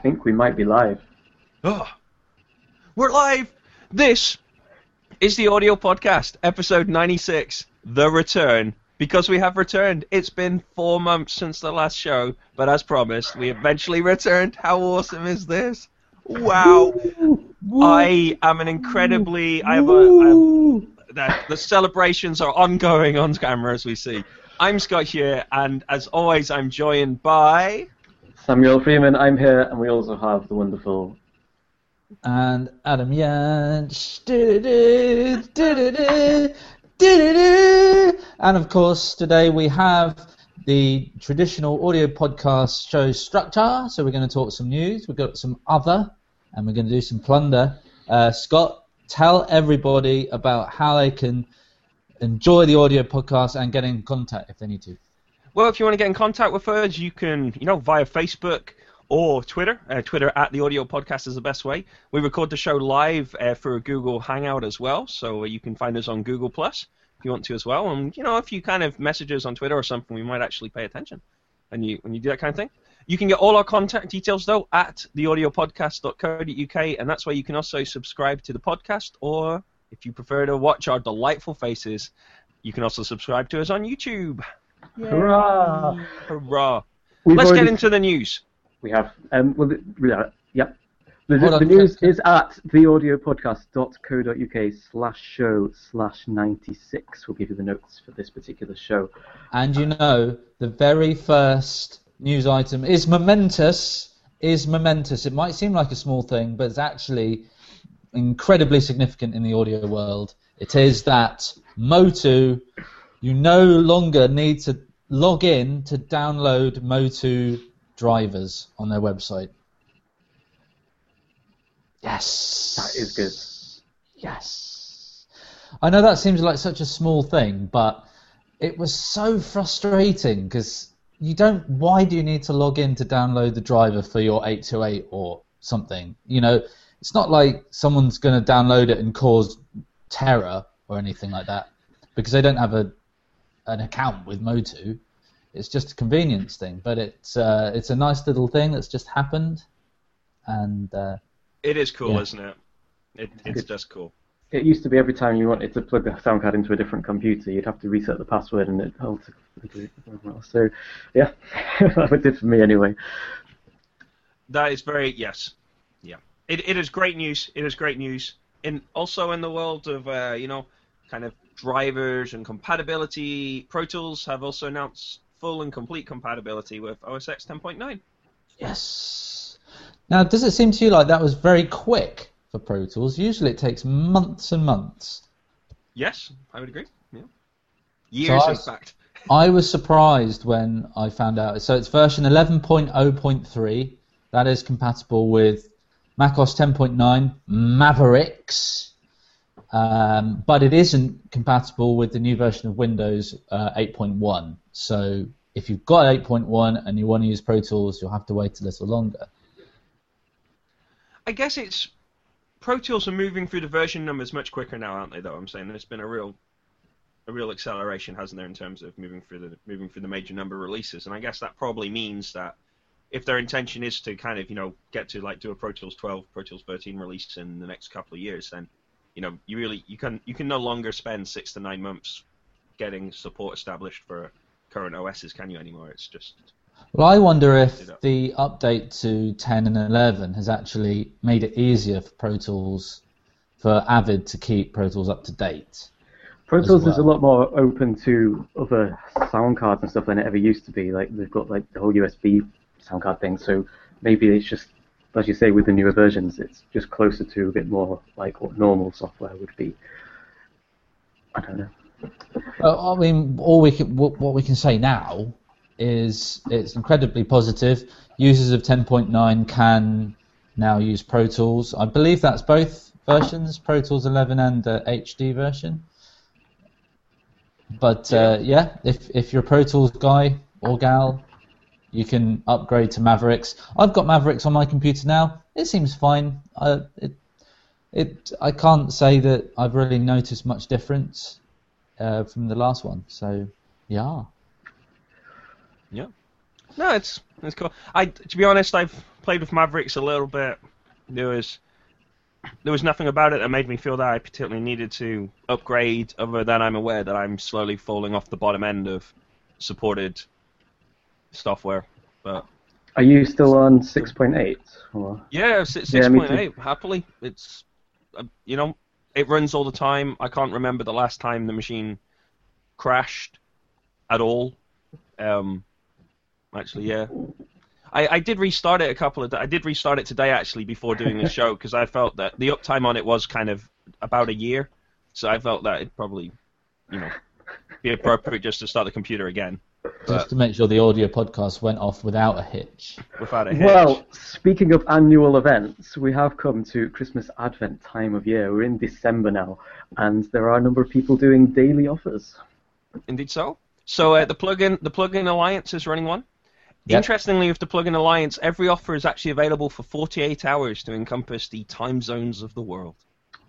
I think we might be live. Oh, we're live. This is the audio podcast, episode 96, The Return. Because we have returned. It's been four months since the last show, but as promised, we eventually returned. How awesome is this? Wow. I am an incredibly. I have a. I have, the, the celebrations are ongoing on camera as we see. I'm Scott here, and as always, I'm joined by. Samuel Freeman, I'm here, and we also have the wonderful and Adam Yanch. And of course, today we have the traditional audio podcast show structure. So we're going to talk some news, we've got some other, and we're going to do some plunder. Uh, Scott, tell everybody about how they can enjoy the audio podcast and get in contact if they need to. Well, if you want to get in contact with us, you can, you know, via Facebook or Twitter. Uh, Twitter at the Audio Podcast is the best way. We record the show live uh, for a Google Hangout as well, so you can find us on Google Plus if you want to as well. And you know, if you kind of message us on Twitter or something, we might actually pay attention. And you when you do that kind of thing. You can get all our contact details though at theaudiopodcast.co.uk, and that's where you can also subscribe to the podcast, or if you prefer to watch our delightful faces, you can also subscribe to us on YouTube. Hurrah! Hurrah! We've Let's get into the news. We have. Um, well, the, yeah, yep. The, the, on, news can- is at theaudiopodcast.co.uk slash show slash 96. We'll give you the notes for this particular show. And you know, the very first news item is momentous. Is momentous. It might seem like a small thing, but it's actually incredibly significant in the audio world. It is that Motu, you no longer need to log in to download Motu drivers on their website. Yes. That is good. Yes. I know that seems like such a small thing, but it was so frustrating because you don't. Why do you need to log in to download the driver for your 828 or something? You know, it's not like someone's going to download it and cause terror or anything like that because they don't have a an account with Motu. It's just a convenience thing, but it's uh, it's a nice little thing that's just happened, and uh, It is cool, Yeah. isn't it? it it's just cool. It used to be every time you wanted to plug the sound card into a different computer, you'd have to reset the password and it automatically. So, yeah, that did for me anyway. That is very yes, yeah. It, it is great news. It is great news. and also in the world of uh, you know, kind of drivers and compatibility, Pro Tools have also announced full and complete compatibility with OS X 10.9. Yes. Now, does it seem to you like that was very quick for Pro Tools? Usually it takes months and months. Yes, I would agree. Yeah. Years, I- in fact. I was surprised when I found out. So it's version 11.0.3. That is compatible with macOS 10.9 Mavericks. Um, but it isn't compatible with the new version of Windows uh, 8.1. So if you've got 8.1 and you want to use Pro Tools, you'll have to wait a little longer. I guess it's Pro Tools are moving through the version numbers much quicker now, aren't they? Though I'm saying there's been a real, a real acceleration, hasn't there, in terms of moving through the moving through the major number releases, and I guess that probably means that if their intention is to kind of you know get to like do a Pro Tools 12, Pro Tools 13 release in the next couple of years, then you know you really you can you can no longer spend six to nine months getting support established for current OSs, can you anymore? It's just Well, I wonder if the update to 10 and 11 has actually made it easier for Pro Tools, for Avid to keep Pro Tools up to date. Pro As Tools is a lot more open to other sound cards and stuff than it ever used to be. Like they've got like the whole USB sound card thing, so maybe it's just, as you say, with the newer versions, it's just closer to a bit more like what normal software would be. I don't know. Uh, I mean, all we can, what we can say now is it's incredibly positive. Users of 10.9 can now use Pro Tools. I believe that's both versions, Pro Tools 11 and uh, HD version. But uh, yeah, if if you're a Pro Tools guy or gal, you can upgrade to Mavericks. I've got Mavericks on my computer now. It seems fine. I, it, it, I can't say that I've really noticed much difference uh, from the last one. So, yeah. Yeah. No, it's it's cool. I to be honest, I've played with Mavericks a little bit. There was there was nothing about it that made me feel that I particularly needed to upgrade, other than I'm aware that I'm slowly falling off the bottom end of supported software. But Are you still on 6.8? Yeah, six Yeah, point eight. Happily, it's uh, you know it runs all the time. I can't remember the last time the machine crashed at all. Um, actually, yeah. I, I did restart it a couple of. I did restart it today actually before doing the show because I felt that the uptime on it was kind of about a year, so I felt that it'd probably, you know, be appropriate just to start the computer again Just to make sure the audio podcast went off without a hitch. without a hitch. Well, speaking of annual events, we have come to Christmas Advent time of year. We're in December now, and there are a number of people doing daily offers. Indeed so. So uh, the plugin the plugin alliance is running one. Yep. Interestingly, with the plugin alliance, every offer is actually available for 48 hours to encompass the time zones of the world.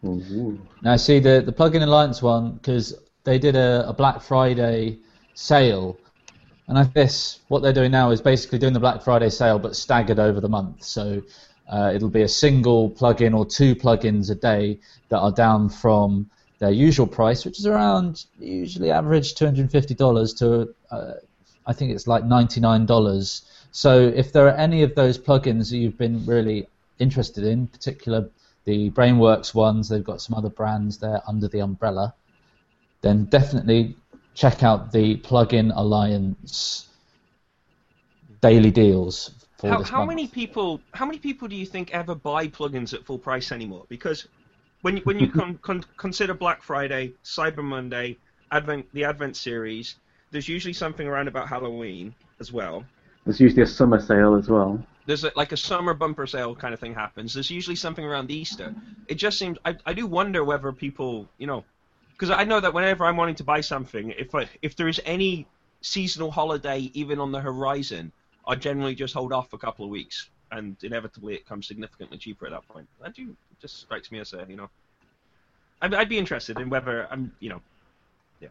Ooh. Now, see the the plugin alliance one because they did a, a Black Friday sale, and I guess what they're doing now is basically doing the Black Friday sale but staggered over the month. So uh, it'll be a single plugin or two plugins a day that are down from their usual price, which is around usually average two hundred and fifty dollars to uh, I think it's like ninety nine dollars. So if there are any of those plugins that you've been really interested in, particular the Brainworx ones, they've got some other brands there under the umbrella, then definitely check out the Plugin Alliance daily deals for How, this how many people how many people do you think ever buy plugins at full price anymore? Because when you, when you con, con, consider Black Friday, Cyber Monday, Advent the Advent series, there's usually something around about Halloween as well. There's usually a summer sale as well. there's a, like a summer bumper sale kind of thing happens. There's usually something around Easter. It just seems I, I do wonder whether people you know because I know that whenever I'm wanting to buy something, if I, if there is any seasonal holiday even on the horizon, I generally just hold off for a couple of weeks, and inevitably it comes significantly cheaper at that point. That do just strikes me as a you know. I'd, I'd be interested in whether I'm you know, yeah.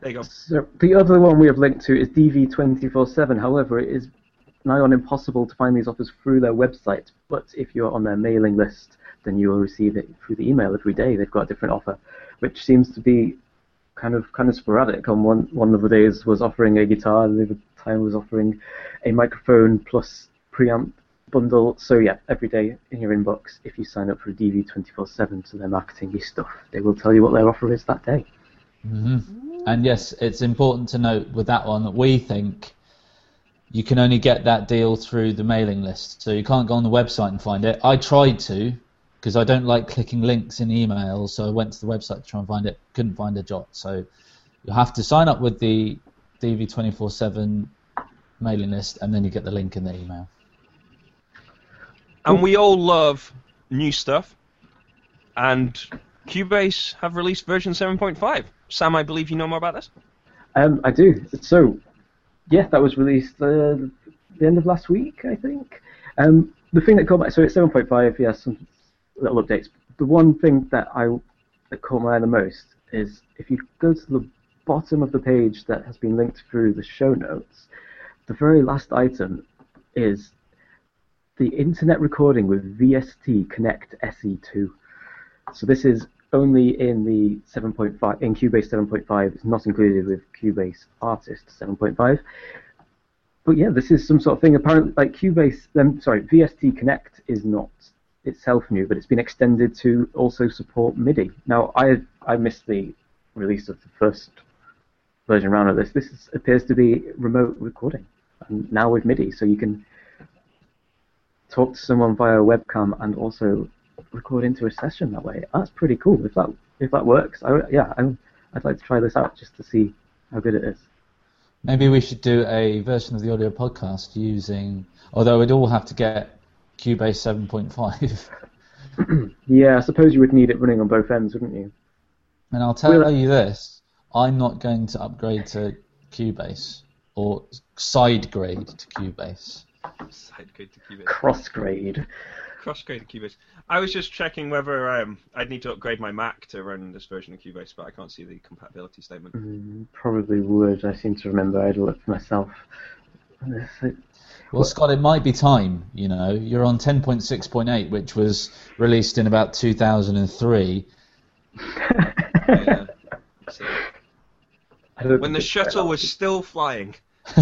There you go. So the other one we have linked to is DV247. However, it is nigh on impossible to find these offers through their website. But if you're on their mailing list, then you will receive it through the email every day. They've got a different offer, which seems to be kind of kind of sporadic. On one one of the days was offering a guitar, the other time was offering a microphone plus preamp bundle. So yeah, every day in your inbox, if you sign up for DV twenty four seven to their marketing stuff, they will tell you what their offer is that day. hmm And yes, it's important to note with that one that we think you can only get that deal through the mailing list. So you can't go on the website and find it. I tried to because I don't like clicking links in emails, so I went to the website to try and find it. Couldn't find a jot. So you have to sign up with the DV247 mailing list, and then you get the link in the email. And we all love new stuff. And Cubase have released version 7.5. Sam, I believe you know more about this. Um, I do. So, yeah, that was released uh, the end of last week, I think. Um, the thing that caught my so it's 7.5. Yeah, some little updates. The one thing that I that caught my eye the most is if you go to the bottom of the page that has been linked through the show notes, the very last item is the internet recording with VST Connect SE2. So this is only in the 7.5 in Cubase 7.5. It's not included with Cubase Artist 7.5. But yeah, this is some sort of thing. Apparently, like Cubase, um, sorry, VST Connect is not itself new, but it's been extended to also support MIDI. Now, I I missed the release of the first version round of this. This is, appears to be remote recording, and now with MIDI, so you can talk to someone via webcam and also record into a session that way. That's pretty cool. If that if that works, I, yeah, I, I'd like to try this out just to see how good it is. Maybe we should do a version of the audio podcast using, although we'd all have to get Cubase 7.5. Yeah, I suppose you would need it running on both ends, wouldn't you? And I'll tell We're- you this: I'm not going to upgrade to Cubase or side grade to Cubase. Side grade to Cubase. Cross grade. Cross grade to Cubase. I was just checking whether um, I'd need to upgrade my Mac to run this version of Cubase, but I can't see the compatibility statement. Mm, probably would. I seem to remember I'd looked myself. Well, Scott, it might be time. You know, you're on 10.6.8, which was released in about 2003. Yeah. So, when the shuttle was still flying.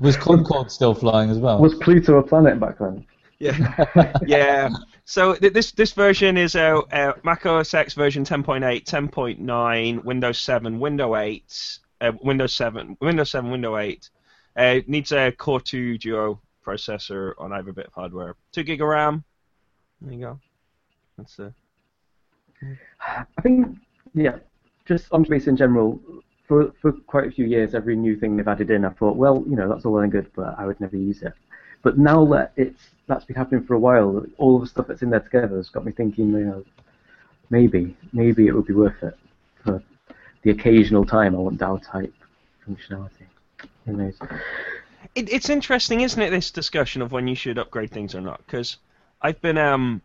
was Concorde still flying as well? was Pluto a planet back then? Yeah. yeah. So th- this this version is a uh, uh, Mac OS X version 10.8, 10.9, Windows 7, Windows 8, uh, Windows 7, Windows 7, Windows 8. Uh, it needs a Core 2 Duo processor on either bit of hardware. Two gig of RAM. There you go. That's uh, I think, yeah, just on space in general, for for quite a few years, every new thing they've added in, I thought, well, you know, that's all well and good, but I would never use it. But now that it's that's been happening for a while, all the stuff that's in there together has got me thinking, you know, maybe, maybe it would be worth it for the occasional time I want DAW type functionality. It, it's interesting, isn't it? This discussion of when you should upgrade things or not, because I've been um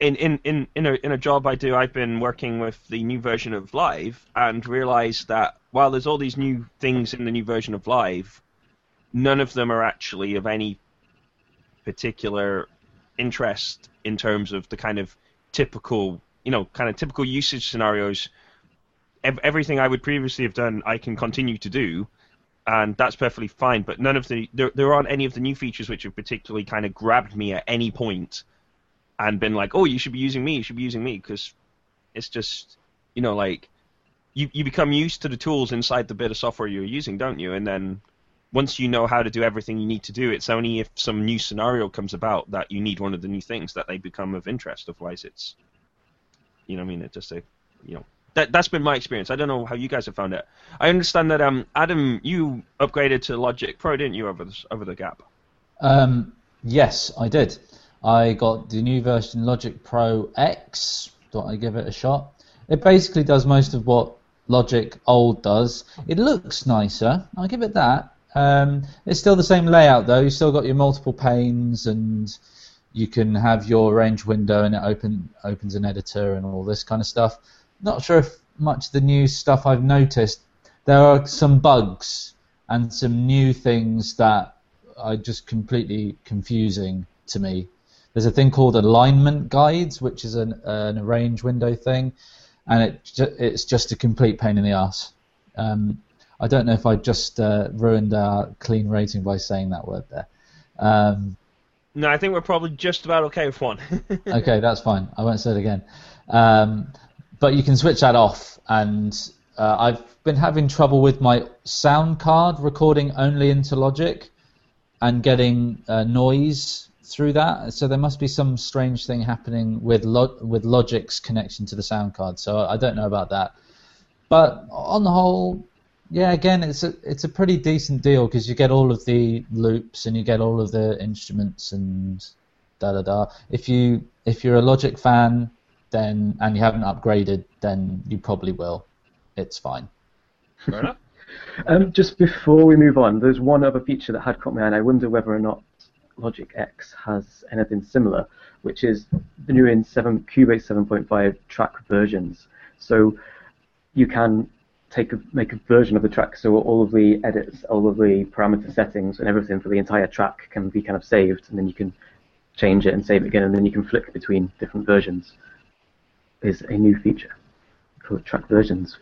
in in in in a in a job I do, I've been working with the new version of Live and realised that while there's all these new things in the new version of Live, none of them are actually of any particular interest in terms of the kind of typical, you know, kind of typical usage scenarios. Ev- everything I would previously have done, I can continue to do, and that's perfectly fine. But none of the there, there aren't any of the new features which have particularly kind of grabbed me at any point and been like, oh, you should be using me, you should be using me, because it's just, you know, like you you become used to the tools inside the bit of software you're using, don't you? And then once you know how to do everything you need to do, it's only if some new scenario comes about that you need one of the new things that they become of interest. Otherwise, it's, you know, I mean, it just a, you know, that that's been my experience. I don't know how you guys have found it. I understand that um Adam, you upgraded to Logic Pro, didn't you, over the over the gap? Um, yes, I did. I got the new version Logic Pro X. Thought I'd give it a shot. It basically does most of what Logic Old does. It looks nicer. I'll give it that. Um, it's still the same layout though. You've still got your multiple panes and you can have your range window and it open opens an editor and all this kind of stuff. Not sure if much of the new stuff I've noticed. There are some bugs and some new things that are just completely confusing to me. There's a thing called alignment guides, which is an, an arrange window thing, and it ju- it's just a complete pain in the ass. Um, I don't know if I just uh, ruined our clean rating by saying that word there. Um, No, I think we're probably just about okay with one. okay, that's fine. I won't say it again. Um, but you can switch that off, and uh, I've been having trouble with my sound card recording only into Logic and getting uh, noise through that. So there must be some strange thing happening with with Logic's connection to the sound card. So I don't know about that. But on the whole, yeah, again, it's a it's a pretty decent deal because you get all of the loops and you get all of the instruments and da da da. If you if you're a Logic fan, then and you haven't upgraded, then you probably will. It's fine. Fair enough. Um, just before we move on, there's one other feature that had caught my eye, and I wonder whether or not Logic X has anything similar, which is the new in 7, Cubase 7.5 track versions. So you can take a, make a version of the track, so all of the edits, all of the parameter settings, and everything for the entire track can be kind of saved, and then you can change it and save it again, and then you can flick between different versions. Is a new feature called track versions.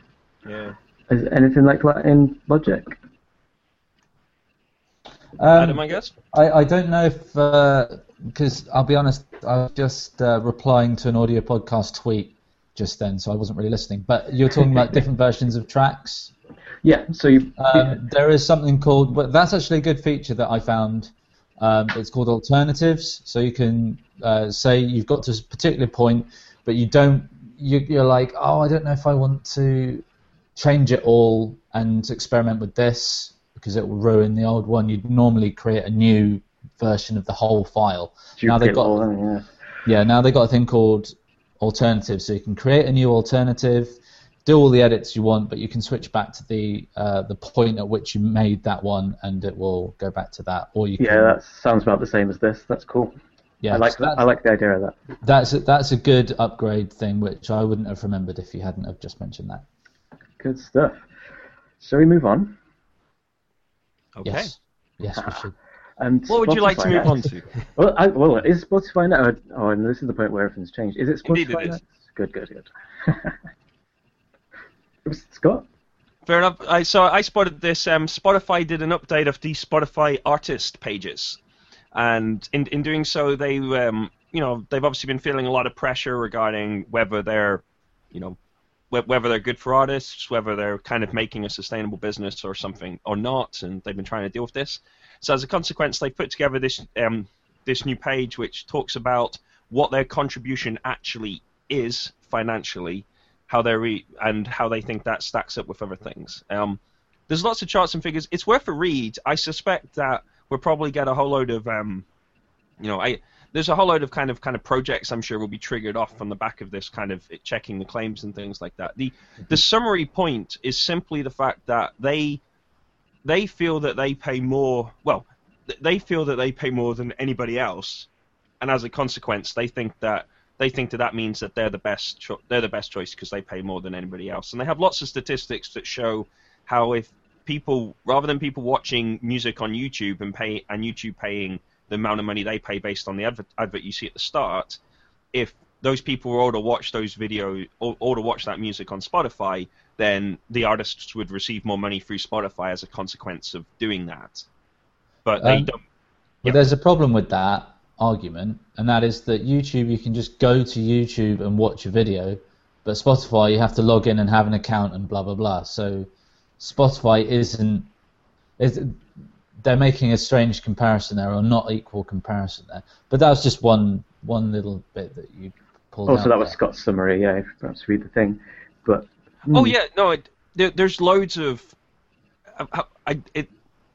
Yeah. Is anything like that in Logic? Adam, Um, I guess. I, I don't know if because I'll be honest, I was just uh, replying to an audio podcast tweet just then, so I wasn't really listening. But you're talking about different versions of tracks. Yeah. So you, Um, there is something called, but that's actually a good feature that I found. Um, it's called alternatives. So you can uh, say you've got to a particular point, but you don't. You, you're like, oh, I don't know if I want to change it all and experiment with this because it will ruin the old one. You'd normally create a new version of the whole file. now they've got that, yeah. yeah, now they've got a thing called alternatives, so you can create a new alternative, do all the edits you want, but you can switch back to the uh, the point at which you made that one, and it will go back to that. Or you can, Yeah, that sounds about the same as this. That's cool. Yeah, I like so that. I like the idea of that. that's a, that's a good upgrade thing, which I wouldn't have remembered if you hadn't have just mentioned that. Good stuff. Shall we move on? Okay. Yes. Yes, we should. And What would you like to Spotify move on to? Well, I, well, is Spotify now? Oh, and this is the point where everything's changed. Is it Spotify Indeed it is. next? Good, good, good. Scott. Fair enough. I so I spotted this. Um, Spotify did an update of the Spotify artist pages, and in in doing so, they um, you know they've obviously been feeling a lot of pressure regarding whether they're, you know, wh- whether they're good for artists, whether they're kind of making a sustainable business or something or not, and they've been trying to deal with this. So as a consequence, they put together this um, this new page which talks about what their contribution actually is financially, how they re- and how they think that stacks up with other things. Um, there's lots of charts and figures. It's worth a read. I suspect that we'll probably get a whole load of, um, you know, I, there's a whole load of kind of kind of projects I'm sure will be triggered off from the back of this kind of checking the claims and things like that. The the summary point is simply the fact that they they feel that they pay more. Well, they feel that they pay more than anybody else, and as a consequence, they think that they think that that means that they're the best. Cho- they're the best choice because they pay more than anybody else, and they have lots of statistics that show how if people, rather than people watching music on YouTube and pay and YouTube paying the amount of money they pay based on the advert, advert you see at the start, if those people were all to watch those videos or, or to watch that music on Spotify, then the artists would receive more money through Spotify as a consequence of doing that. But they Um, don't. But there's a problem with that argument, and that is that YouTube, you can just go to YouTube and watch a video, but Spotify, you have to log in and have an account and blah blah blah. So Spotify isn't. Is, they're making a strange comparison there, or not equal comparison there. But that was just one one little bit that you pulled Also, out that was there. Scott's summary. Yeah, if you perhaps read the thing. But Oh hmm, yeah, no, it, there, there's loads of. I, I, it,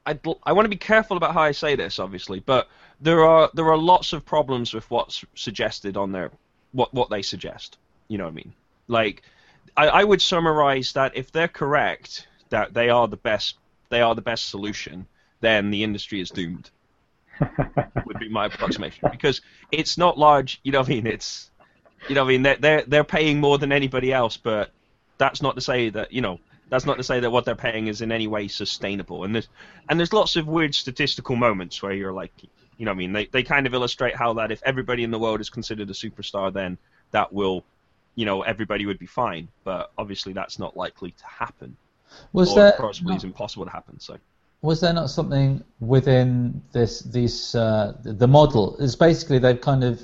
I, I want to be careful about how I say this, obviously, but there are there are lots of problems with what's suggested on there, what what they suggest. You know what I mean? Like, I, I would summarize that if they're correct that they are the best, they are the best solution, then the industry is doomed. would be my approximation because it's not large. You know what I mean? It's you know what I mean they're they're they're paying more than anybody else, but that's not to say that you know that's not to say that what they're paying is in any way sustainable. And there's and there's lots of weird statistical moments where you're like, you know, what I mean, they they kind of illustrate how that if everybody in the world is considered a superstar, then that will, you know, everybody would be fine. But obviously, that's not likely to happen, Was or there possibly impossible to happen. So. was there not something within this these uh, the model? It's basically they've kind of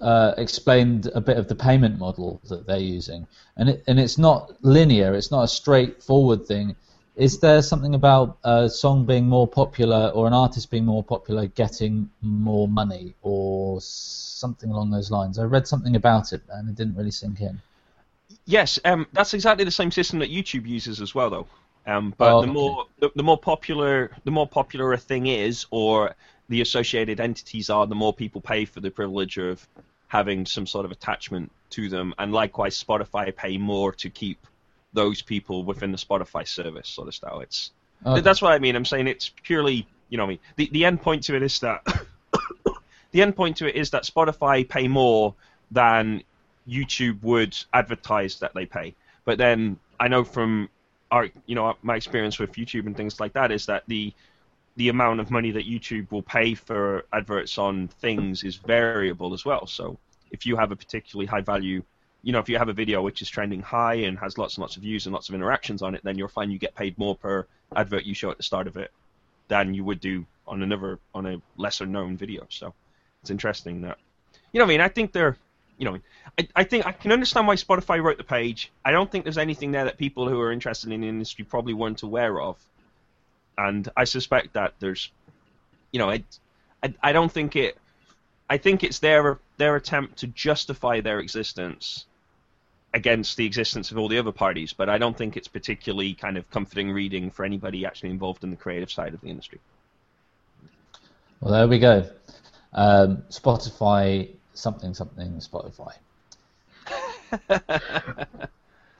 uh, explained a bit of the payment model that they're using, and it, and it's not linear. It's not a straightforward thing. Is there something about a song being more popular or an artist being more popular getting more money or something along those lines? I read something about it and it didn't really sink in. Yes, um, that's exactly the same system that YouTube uses as well, though. Um, but Oh, the okay. more the, the more popular the more popular a thing is, or the associated entities are, the more people pay for the privilege of having some sort of attachment to them. And likewise, Spotify pay more to keep those people within the Spotify service, sort of style. It's Okay. that's what I mean. I'm saying it's purely, you know, what I mean, the the end point to it is that the end point to it is that Spotify pay more than YouTube would advertise that they pay. But then I know from our, you know, my experience with YouTube and things like that is that the the amount of money that YouTube will pay for adverts on things is variable as well. So if you have a particularly high value, you know, if you have a video which is trending high and has lots and lots of views and lots of interactions on it, then you'll find you get paid more per advert you show at the start of it than you would do on another on a lesser known video. So it's interesting that you know I mean. I think they're you know I, I think I can understand why Spotify wrote the page. I don't think there's anything there that people who are interested in the industry probably weren't aware of, and I suspect that there's you know it, I I don't think it. I think it's their their attempt to justify their existence against the existence of all the other parties, but I don't think it's particularly kind of comforting reading for anybody actually involved in the creative side of the industry. Well, there we go. Um, Spotify, something, something, Spotify.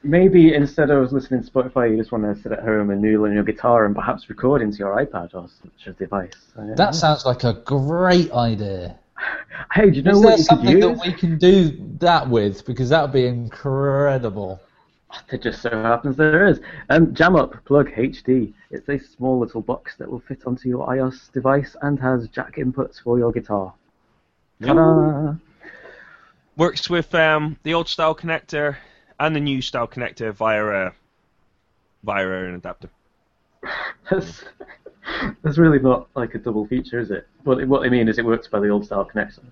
maybe instead of listening to Spotify, you just want to sit at home and noodle on your guitar and perhaps record into your iPad or such a device. Don't know. That sounds like a great idea. Hey, do you know Is what there you something that we can do that with? Because that would be incredible. It just so happens there is. Um, Jam Up Plug HD. It's a small little box that will fit onto your iOS device and has jack inputs for your guitar. Ta-da! Works with um, the old style connector and the new style connector via a via an adapter. That's, that's really not like a double feature, is it? But what I mean is it works by the old style connection.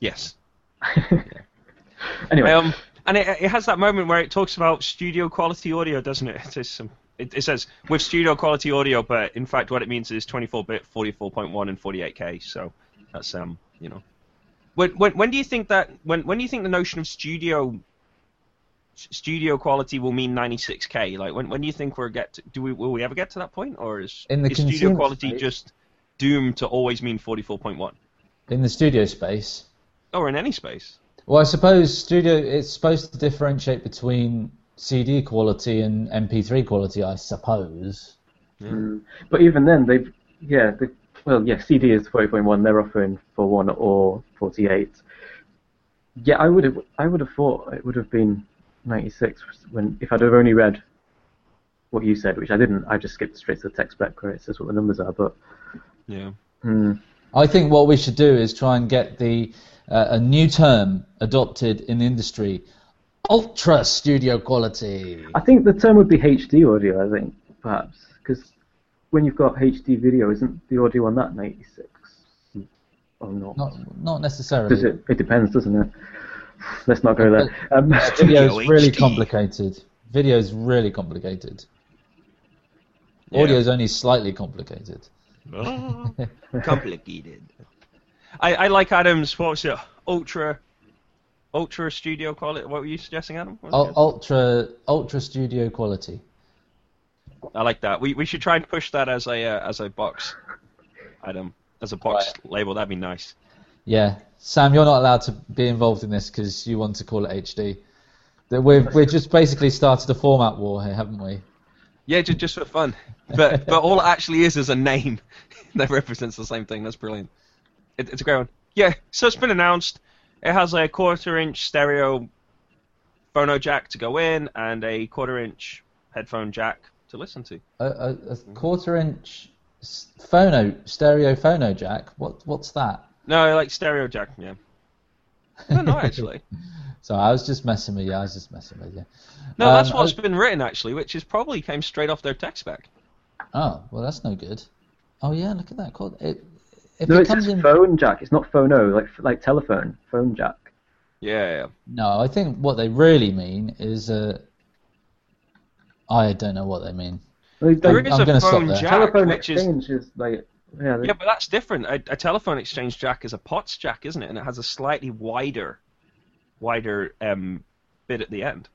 Yes. anyway, Um, and it, it has that moment where it talks about studio quality audio, doesn't it? It says, some, it, it says with studio quality audio, but in fact, what it means is 24-bit, 44.1, and 48k. So that's um, you know, when when when do you think that when when do you think the notion of studio studio quality will mean 96k? Like when when do you think we're get to, do we will we ever get to that point, or is, In the is studio quality space- just doomed to always mean 44.1? In the studio space. Or in any space? Well, I suppose studio it's supposed to differentiate between CD quality and MP3 quality, I suppose. Mm. But even then, they've yeah, they, well yeah, CD is forty point one. They're offering for one or forty eight. Yeah, I would have I would have thought it would have been ninety six when if I'd have only read what you said, which I didn't. I just skipped straight to the text spec where it says what the numbers are. But Yeah. hmm, I think what we should do is try and get the uh, a new term adopted in the industry: ultra studio quality. I think the term would be HD audio. I think perhaps because when you've got HD video, isn't the audio on that ninety six or not? Not not necessarily. Does it? It depends, doesn't it? Let's not go there. Um, Video's Studio really HD. complicated. is really complicated. Yeah. is only slightly complicated. Oh, complicated. I, I like Adam's. What was it? Ultra, ultra studio quality. What were you suggesting, Adam? U- ultra ultra studio quality. I like that. We we should try and push that as a uh, as a box item, as a box label. That'd be nice. Yeah, Sam, you're not allowed to be involved in this because you want to call it HD. That We've we've just basically started a format war here, haven't we? Yeah, just just for fun. But but all it actually is is a name that represents the same thing. That's brilliant. It, it's a great one. Yeah. So it's been announced. It has a quarter-inch stereo phono jack to go in and a quarter-inch headphone jack to listen to. A, a, a quarter inch phono stereo phono jack. What what's that? No, like stereo jack. Yeah. I don't actually. So I was just messing with you. I was just messing with you. No, Um, that's what's oh- been written actually, which is probably came straight off their tech spec. Oh well, that's no good. Oh yeah, look at that. Cool. It, if no, it it comes says in, phone jack. It's not phono, like like telephone, phone jack. Yeah. yeah. no, I think what they really mean is uh, I don't know what they mean. Well, There like, I'm is a gonna stop phone there. jack, telephone which is exchange is like yeah, they- Yeah, but that's different. A, a telephone exchange jack is a POTS jack, isn't it? And it has a slightly wider, wider um, bit at the end.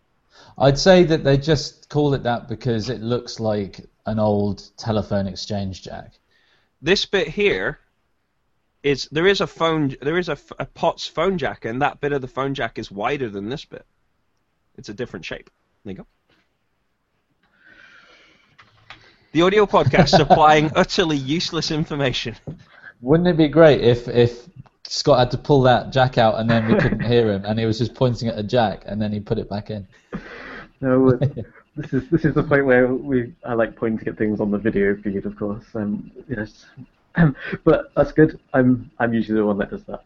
I'd say that they just call it that because it looks like an old telephone exchange jack. This bit here is there is a phone, there is a, f- a POTS phone jack, and that bit of the phone jack is wider than this bit. It's a different shape. There you go. The audio podcast supplying utterly useless information. Wouldn't it be great if if Scott had to pull that jack out and then we couldn't hear him and he was just pointing at a jack and then he put it back in? No, this is this is the point where we I like pointing at things on the video feed, of course. Um, yes, but that's good. I'm I'm usually the one that does that.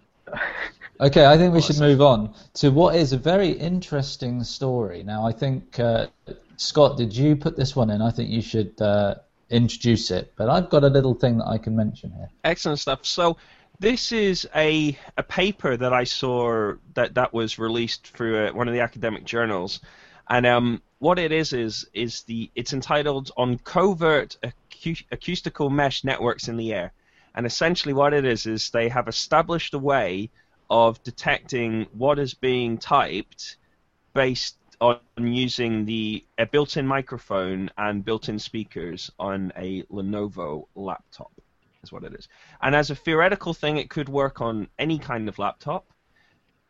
Okay, I think we should move on to what is a very interesting story. Now, I think uh, Scott, did you put this one in? I think you should uh, introduce it, but I've got a little thing that I can mention here. Excellent stuff. So this is a a paper that I saw that that was released through uh one of the academic journals, and um, what it is is is the it's entitled on covert acu- acoustical mesh networks in the air, and essentially what it is is they have established a way of detecting what is being typed based on using the a built-in microphone and built-in speakers on a Lenovo laptop is what it is. And as a theoretical thing, it could work on any kind of laptop.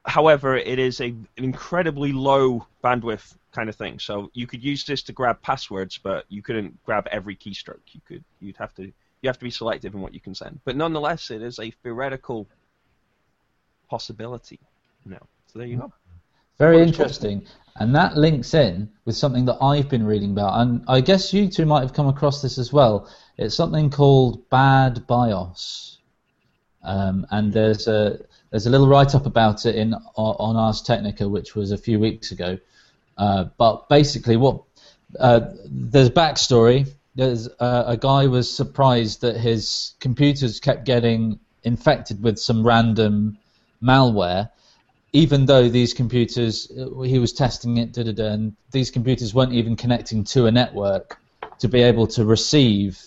However, it is a, an incredibly low bandwidth kind of thing. So you could use this to grab passwords, but you couldn't grab every keystroke. You could you'd have to you have to be selective in what you can send. But nonetheless, it is a theoretical possibility. No. So there you go. Very interesting. And that links in with something that I've been reading about, and I guess you two might have come across this as well. It's something called bad BIOS, um, and there's a there's a little write up about it in on Ars Technica, which was a few weeks ago. Uh, but basically, what uh, there's backstory. There's uh, a guy was surprised that his computers kept getting infected with some random malware, even though these computers, he was testing it, da, da, da, and these computers weren't even connecting to a network to be able to receive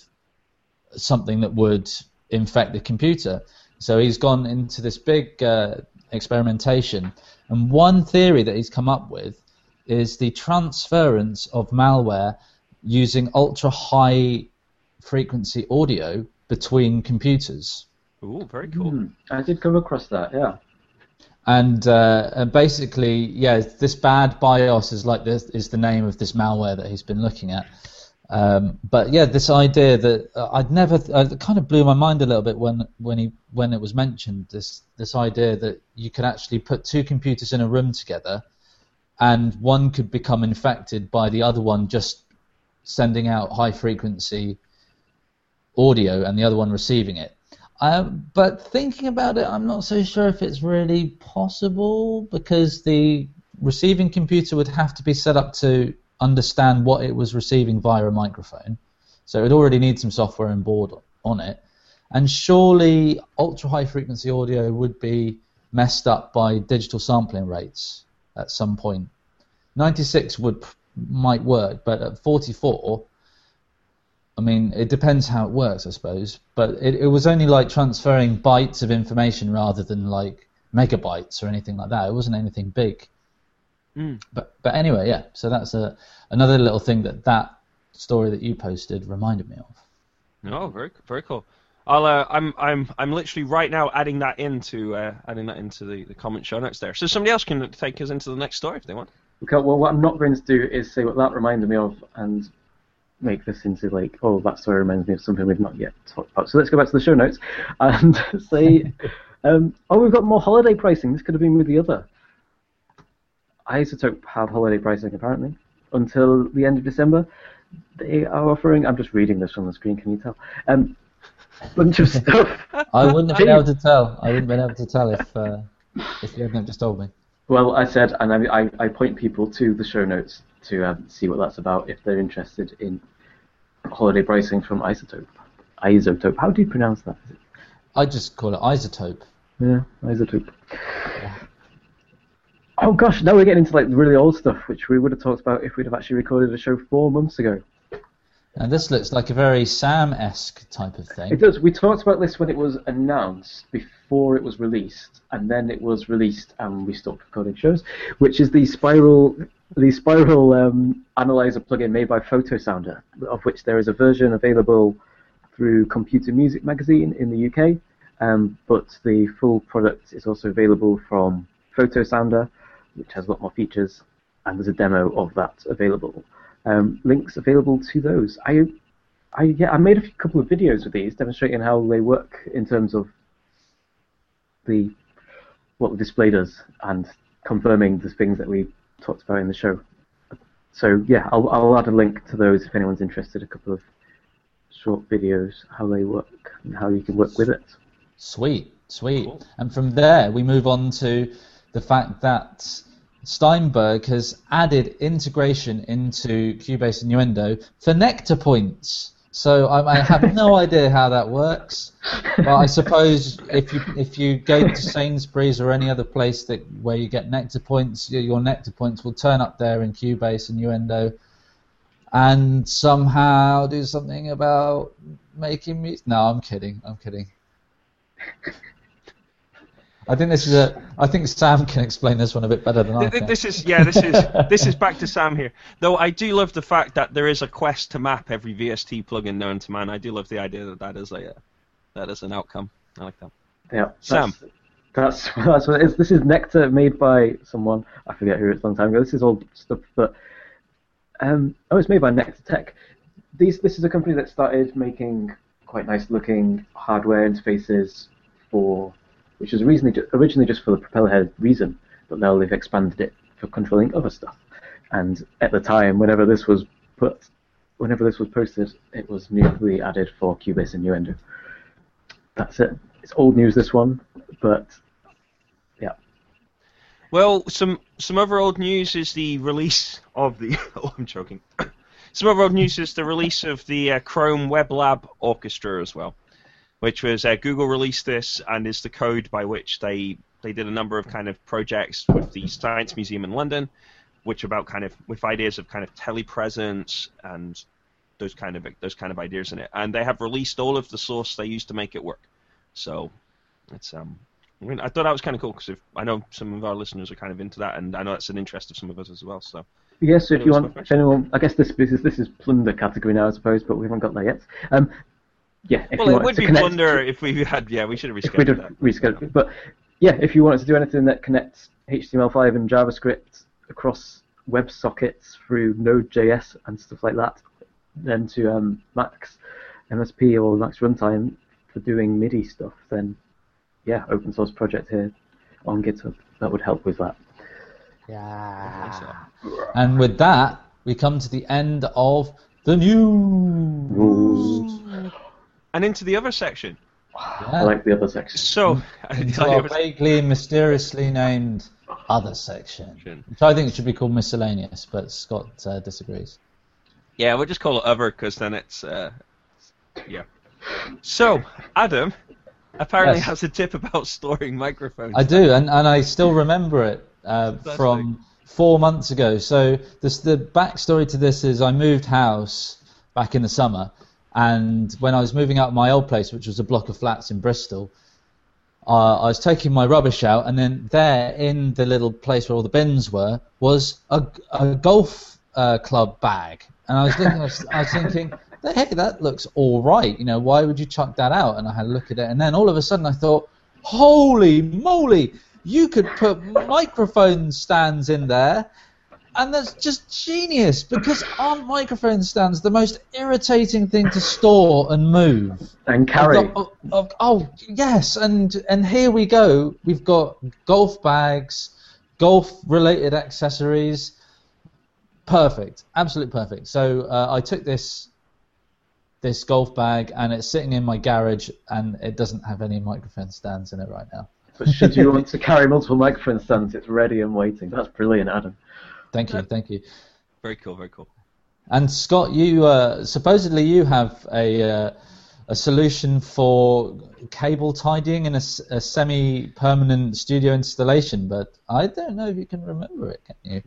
something that would infect the computer. So he's gone into this big uh, experimentation, and one theory that he's come up with is the transference of malware using ultra high frequency audio between computers. Ooh, very cool. Mm, I did come across that, yeah. And, uh, and basically, yeah, this bad BIOS is like this is the name of this malware that he's been looking at. Um, but yeah, this idea that uh, I'd never, uh, it kind of blew my mind a little bit when when he when it was mentioned. This this idea that you could actually put two computers in a room together, and one could become infected by the other one just sending out high frequency audio, and the other one receiving it. But thinking about it, I'm not so sure if it's really possible because the receiving computer would have to be set up to understand what it was receiving via a microphone. So it already need some software on board on it. And surely ultra high frequency audio would be messed up by digital sampling rates at some point. 96 would might work, but at 44 I mean, it depends how it works, I suppose. But it, it was only like transferring bytes of information rather than like megabytes or anything like that. It wasn't anything big. Mm. But but anyway, yeah. So that's a another little thing that that story that you posted reminded me of. Oh, very very cool. I'll uh, I'm I'm I'm literally right now adding that into uh, adding that into the, the comment show notes there. So somebody else can take us into the next story if they want. Okay. Well, what I'm not going to do is say what that reminded me of and make this into like, oh, that story reminds me of something we've not yet talked about. So let's go back to the show notes and say, um, oh, we've got more holiday pricing. This could have been with the other. iZotope have holiday pricing apparently until the end of December. They are offering. I'm just reading this on the screen. Can you tell? Um, bunch of stuff. I wouldn't have been able to tell. I wouldn't have been able to tell if uh, if you hadn't just told me. Well, I said, and I, I, I point people to the show notes to um, see what that's about if they're interested in holiday pricing from iZotope. Isotope. How do you pronounce that? I just call it Isotope. Yeah, iZotope. Yeah. Oh gosh, now we're getting into like really old stuff, which we would have talked about if we'd have actually recorded a show four months ago. And this looks like a very Sam-esque type of thing. It does. We talked about this when it was announced before it was released, and then it was released and we stopped recording shows, which is the Spiral the Spiral um, Analyzer plugin made by Photosounder, of which there is a version available through Computer Music Magazine in the UK, um, but the full product is also available from Photosounder, which has a lot more features, and there's a demo of that available. Um, links available to those. I, I yeah, I made a few, couple of videos with these demonstrating how they work in terms of the what the display does and confirming the things that we talked about in the show. So yeah, I'll, I'll add a link to those if anyone's interested. A couple of short videos how they work and how you can work with it. Sweet, sweet. Cool. And from there we move on to the fact that Steinberg has added integration into Cubase and Nuendo for nectar points. So I, I have no idea how that works, but I suppose if you if you go to Sainsbury's or any other place that where you get nectar points, your nectar points will turn up there in Cubase and Nuendo, and somehow do something about making music. No, I'm kidding. I'm kidding. I think this is a. I think Sam can explain this one a bit better than I can. This is yeah. This is this is back to Sam here. Though I do love the fact that there is a quest to map every VST plugin known to man. I do love the idea that that is a uh, that is an outcome. I like that. Yeah, Sam. That's that's, that's what it is. This is Nectar made by someone. I forget who it's a long time ago. This is all stuff, but um, oh, it's made by Nektar Tech. These this is a company that started making quite nice looking hardware interfaces for which was originally, just for the Propellerhead Reason, but now they've expanded it for controlling other stuff. And at the time, whenever this was put, whenever this was posted, it was newly added for Cubase and Nuendo. That's it. It's old news, this one, but yeah. Well, some some other old news is the release of the. Oh, I'm choking. some other old news is the release of the uh, Chrome Web Lab Orchestra as well, which was uh, Google released this and is the code by which they they did a number of kind of projects with the Science Museum in London, which about kind of with ideas of kind of telepresence and those kind of those kind of ideas in it. And they have released all of the source they used to make it work. So it's um. I, mean, I thought that was kind of cool because I know some of our listeners are kind of into that, and I know that's an interest of some of us as well. So Yes, so if you want, if anyone, I guess this this is this is plunder category now, I suppose, but we haven't got there yet. Um, yeah, if well, you it would to be connect plunder if we had. Yeah, we should have if we'd rescheduled have that. rescheduled it. But yeah, if you wanted to do anything that connects HTML5 and JavaScript across WebSockets through Node.js and stuff like that, then to um, Max MSP or Max Runtime for doing MIDI stuff, then yeah, open source project here on GitHub that would help with that. Yeah. And with that, we come to the end of the news. Rules. And into the other section. Yeah. I like the other section. So, Into our vaguely and mysteriously named other section, which I think it should be called miscellaneous, but Scott uh, disagrees. yeah, we'll just call it other because then it's uh, yeah. So, Adam apparently Yes. has a tip about storing microphones. I do, and, and I still remember it uh, from four months ago. So this, the backstory to this is I moved house back in the summer, and when I was moving out of my old place, which was a block of flats in Bristol, uh, I was taking my rubbish out, and then there in the little place where all the bins were was a, a golf uh, club bag, and I was was, I was thinking, hey, that looks all right. You know, why would you chuck that out? And I had a look at it, and then all of a sudden I thought, holy moly, you could put microphone stands in there. And that's just genius because aren't microphone stands the most irritating thing to store and move? And carry. Got- oh, oh, oh, yes, and and here we go. We've got golf bags, golf related accessories. Perfect, absolute perfect. So uh, I took this this golf bag and it's sitting in my garage and it doesn't have any microphone stands in it right now. But should you want to carry multiple microphone stands, it's ready and waiting. That's brilliant, Adam. Thank you, thank you. Very cool, very cool. And Scott, you uh, supposedly you have a uh, a solution for cable tidying in a, a semi-permanent studio installation, but I don't know if you can remember it. Can you?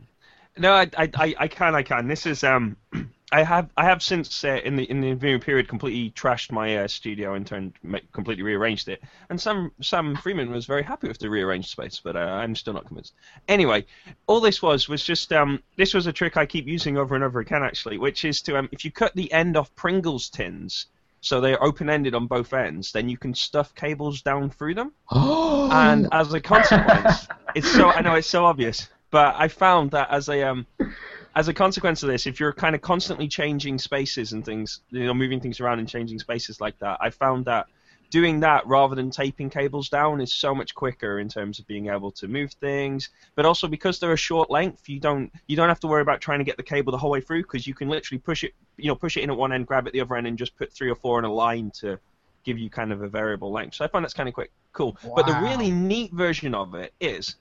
No, I, I, I, I can, I can. This is um, I have, I have since uh, in the in the interviewing period completely trashed my uh, studio and turned completely rearranged it. And Sam Sam Freeman was very happy with the rearranged space, but uh, I'm still not convinced. Anyway, all this was was just um, this was a trick I keep using over and over again actually, which is to um, if you cut the end off Pringles tins. So they're open-ended on both ends. Then you can stuff cables down through them and as a consequence, it's so I know it's so obvious, but I found that as a um, as a consequence of this, if you're kind of constantly changing spaces and things, you know, moving things around and changing spaces like that, I found that doing that rather than taping cables down is so much quicker in terms of being able to move things. But also because they're a short length, you don't you don't have to worry about trying to get the cable the whole way through because you can literally push it, you know, push it in at one end, grab it the other end, and just put three or four in a line to give you kind of a variable length. So I find that's kind of quick, cool. But the really neat version of it is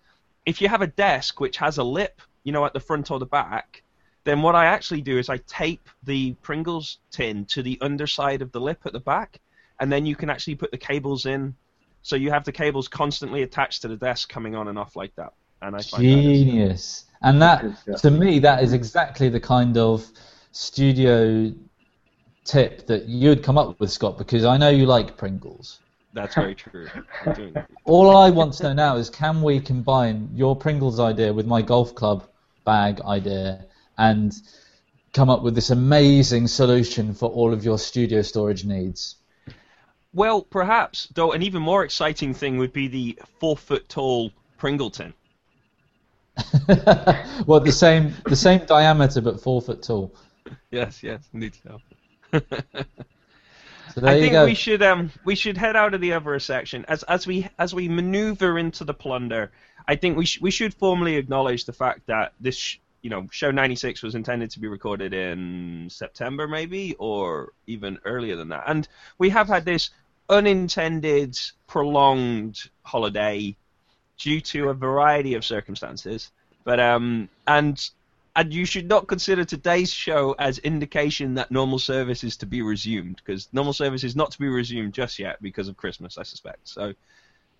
if you have a desk which has a lip, you know, at the front or the back, then what I actually do is I tape the Pringles tin to the underside of the lip at the back, and then you can actually put the cables in. So you have the cables constantly attached to the desk coming on and off like that. And I find that is, uh, Genius. And that, to me, that is exactly the kind of studio tip that you'd come up with, Scott, because I know you like Pringles. that's very true. I'm doing it. All I want to know now is can we combine your Pringles idea with my golf club bag idea and come up with this amazing solution for all of your studio storage needs? Well, perhaps, though, an even more exciting thing would be the four foot tall Pringle tin. well, the same the same diameter but four foot tall. Yes, yes, indeed so. So there I think we should um we should head out of the other section as as we as we maneuver into the plunder. I think we sh- we should formally acknowledge the fact that this sh- you know show 96 was intended to be recorded in September maybe or even earlier than that, and we have had this unintended prolonged holiday due to a variety of circumstances. But um and and you should not consider today's show as indication that normal service is to be resumed because normal service is not to be resumed just yet because of Christmas, I suspect. So.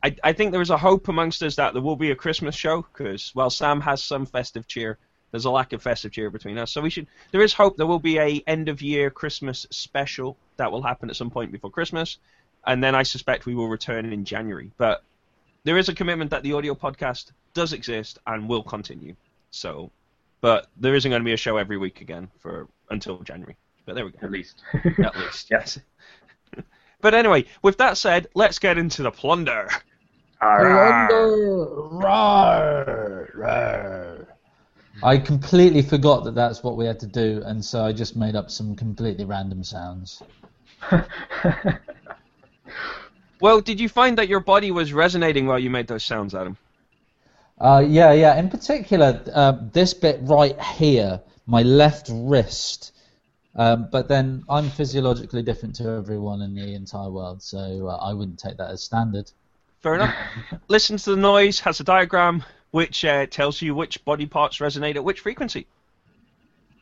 I, I think there is a hope amongst us that there will be a Christmas show because while Sam has some festive cheer, there's a lack of festive cheer between us. So we should. There is hope there will be a end of year Christmas special that will happen at some point before Christmas, and then I suspect we will return in January. But there is a commitment that the audio podcast does exist and will continue. So, but there isn't going to be a show every week again for until January. But there we go. At least. At least, Yes. But anyway, with that said, let's get into the plunder. Plunder. Rawr, rawr. I completely forgot that that's what we had to do, and so I just made up some completely random sounds. Well, did you find that your body was resonating while you made those sounds, Adam? Uh, yeah, yeah. In particular, uh, this bit right here, my left wrist. Um, but then I'm physiologically different to everyone in the entire world, so uh, I wouldn't take that as standard. Fair enough. Listen to the noise, has a diagram which uh, tells you which body parts resonate at which frequency.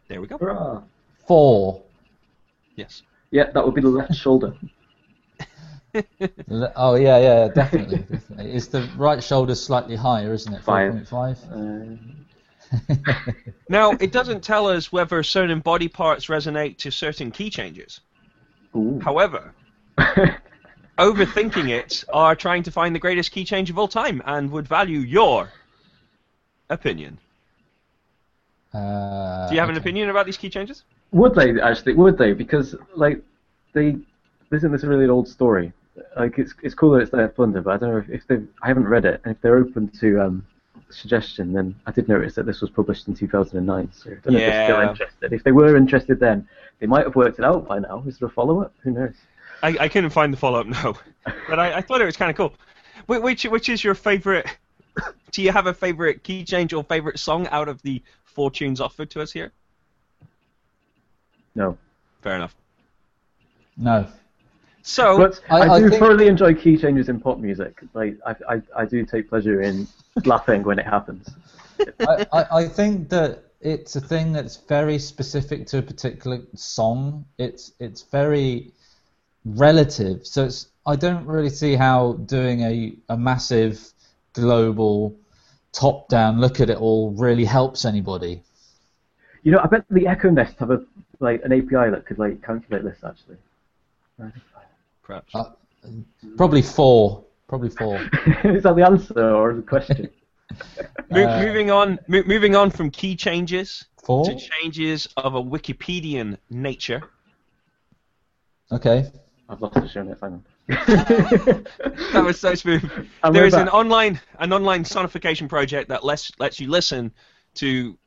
There we go. Hurrah. Four. Yes. Yeah, that would be the left shoulder. Oh yeah, yeah, definitely. definitely. Is the right shoulder slightly higher, isn't it? Five. 4.5. Uh, Now, it doesn't tell us whether certain body parts resonate to certain key changes. ooh. However, overthinking it are trying to find the greatest key change of all time and would value your opinion. Uh, Do you have an opinion about these key changes? Would they actually? Would they? Because like they, this isn't this a really old story? Like it's it's cool that it's their plunder, but I don't know if, if they. I haven't read it, and if they're open to um, suggestion, then I did notice that this was published in 2009. So I don't know if they're still interested. If they were interested, then they might have worked it out by now. Is there a follow up? Who knows? I, I couldn't find the follow up, no. But I, I thought it was kind of cool. Which which is your favorite? Do you have a favorite key change or favorite song out of the four tunes offered to us here? No. Fair enough. No. So But I- I, I do think- thoroughly enjoy key changes in pop music. Like I, I, I do take pleasure in laughing when it happens. I, I, I think that it's a thing that's very specific to a particular song. It's it's very relative. So it's I don't really see how doing a, a massive global top down look at it all really helps anybody. You know, I bet the Echo Nest have a like an API that could like calculate this actually. perhaps. Uh, Probably four. Probably four. Is that the answer or the question? Mo- uh, moving on, mo- moving on from key changes Four? to changes of a Wikipedian nature. Okay. I've lost the show notes. Hang on. That was so smooth. And there we're an online an online sonification project that lets lets you listen to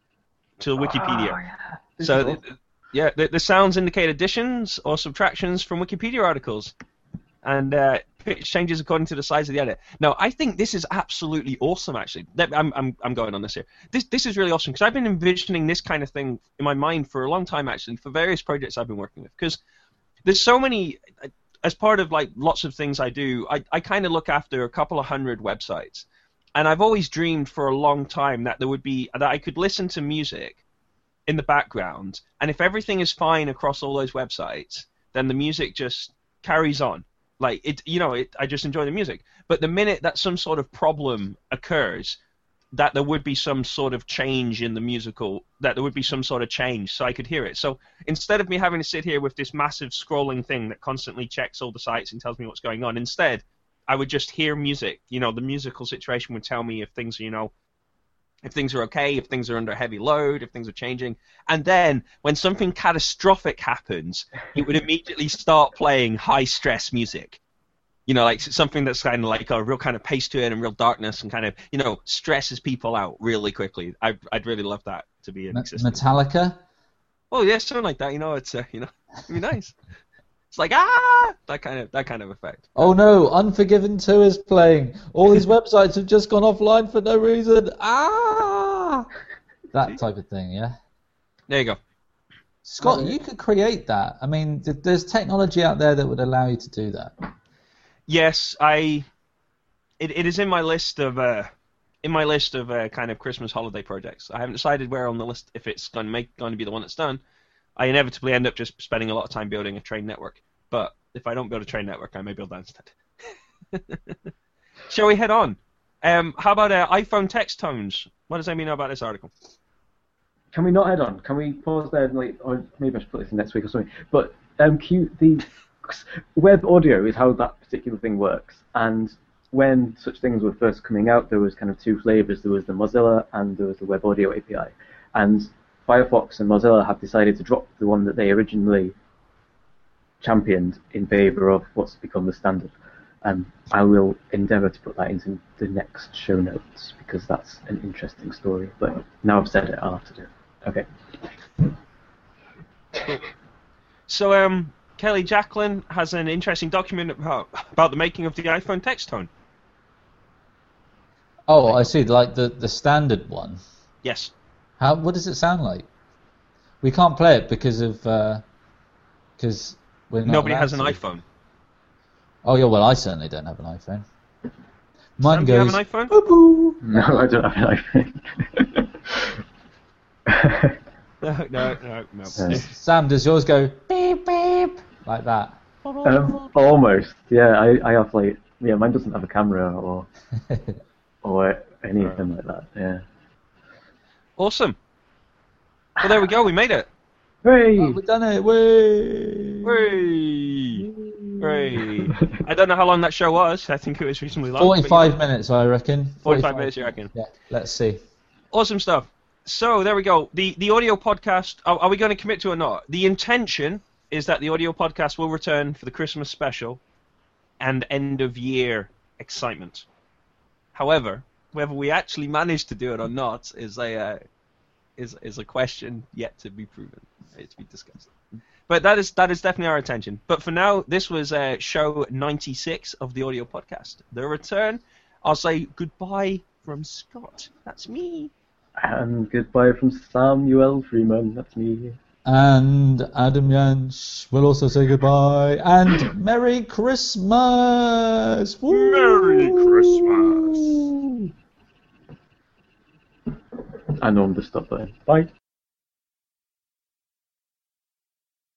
to Wikipedia. Oh, yeah. So, is th- yeah, the, the sounds indicate additions or subtractions from Wikipedia articles, and uh, pitch changes according to the size of the edit. Now, I think this is absolutely awesome. Actually, I'm I'm I'm going on this here. This this is really awesome because I've been envisioning this kind of thing in my mind for a long time. Actually, for various projects I've been working with, because there's so many. As part of like lots of things I do, I, I kind of look after a couple of hundred websites, and I've always dreamed for a long time that there would be that I could listen to music in the background, and if everything is fine across all those websites, then the music just carries on. Like it, you know, it, I just enjoy the music. But the minute that some sort of problem occurs, that there would be some sort of change in the musical, that there would be some sort of change, so I could hear it. So instead of me having to sit here with this massive scrolling thing that constantly checks all the sites and tells me what's going on, instead I would just hear music. You know, the musical situation would tell me if things, you know, if things are okay, if things are under heavy load, if things are changing. And then when something catastrophic happens, it would immediately start playing high stress music. You know, like something that's kind of like a real kind of pace to it and real darkness and kind of, you know, stresses people out really quickly. I'd, I'd really love that to be in existence. Metallica. Oh yeah, something like that. You know, it's uh, you know, it'd be nice. It's like ah, that kind of that kind of effect. Oh no, Unforgiven 2 is playing. All these websites have just gone offline for no reason. Ah! That type of thing, yeah. There you go. Scott, you could create that. I mean, th- there's technology out there that would allow you to do that. Yes, I. It, it is in my list of uh, in my list of uh, kind of Christmas holiday projects. I haven't decided where on the list if it's going to make going to be the one that's done. I inevitably end up just spending a lot of time building a train network. But if I don't build a train network, I may build that instead. Shall we head on? Um, how about uh, iPhone text tones? What does Amy know about this article? Can we not head on? Can we pause there and like, or maybe I should put this in next week or something. But um, Q, the web audio is how that particular thing works. And when such things were first coming out, there was kind of two flavors. There was the Mozilla and there was the Web Audio API. And Firefox and Mozilla have decided to drop the one that they originally championed in favor of what's become the standard. Um, I will endeavour to put that into the next show notes because that's an interesting story. But now I've said it, I'll have to do it. Okay. So, um, Kelly Jacklin has an interesting document about, about the making of the iPhone text tone. Oh, I see. Like the, the standard one. Yes. How? What does it sound like? We can't play it because of uh, because we're not Nobody allowed has an to. iPhone. Oh yeah, well I certainly don't have an iPhone. Mine Sam, do you have an iPhone? "Boo-boo." No, I don't have an iPhone. No, no, no, no. Sam, does yours go beep beep like that? um, almost. Yeah, I, I have like yeah, mine doesn't have a camera or or anything like that. Yeah. Awesome. Well, there we go. We made it. Hooray! Oh, we've done it! Way! Hooray! Hooray! I don't know how long that show was. I think it was reasonably long. but, you Forty-five minutes, I reckon. 45 minutes, you reckon? Yeah. Let's see. Awesome stuff. So there we go. The the audio podcast. Are, are we going to commit to it or not? The intention is that the audio podcast will return for the Christmas special and end of year excitement. However, whether we actually manage to do it or not is a uh, is is a question yet to be proven. It's to be discussed. But that is that is definitely our intention. But for now, this was uh, show 96 of the audio podcast. The return. I'll say goodbye from Scott. That's me. And goodbye from Samuel Freeman. That's me. And Adam Jansch will also say goodbye. And Merry Christmas! Woo! Merry Christmas! I know I'm the stop button. Bye.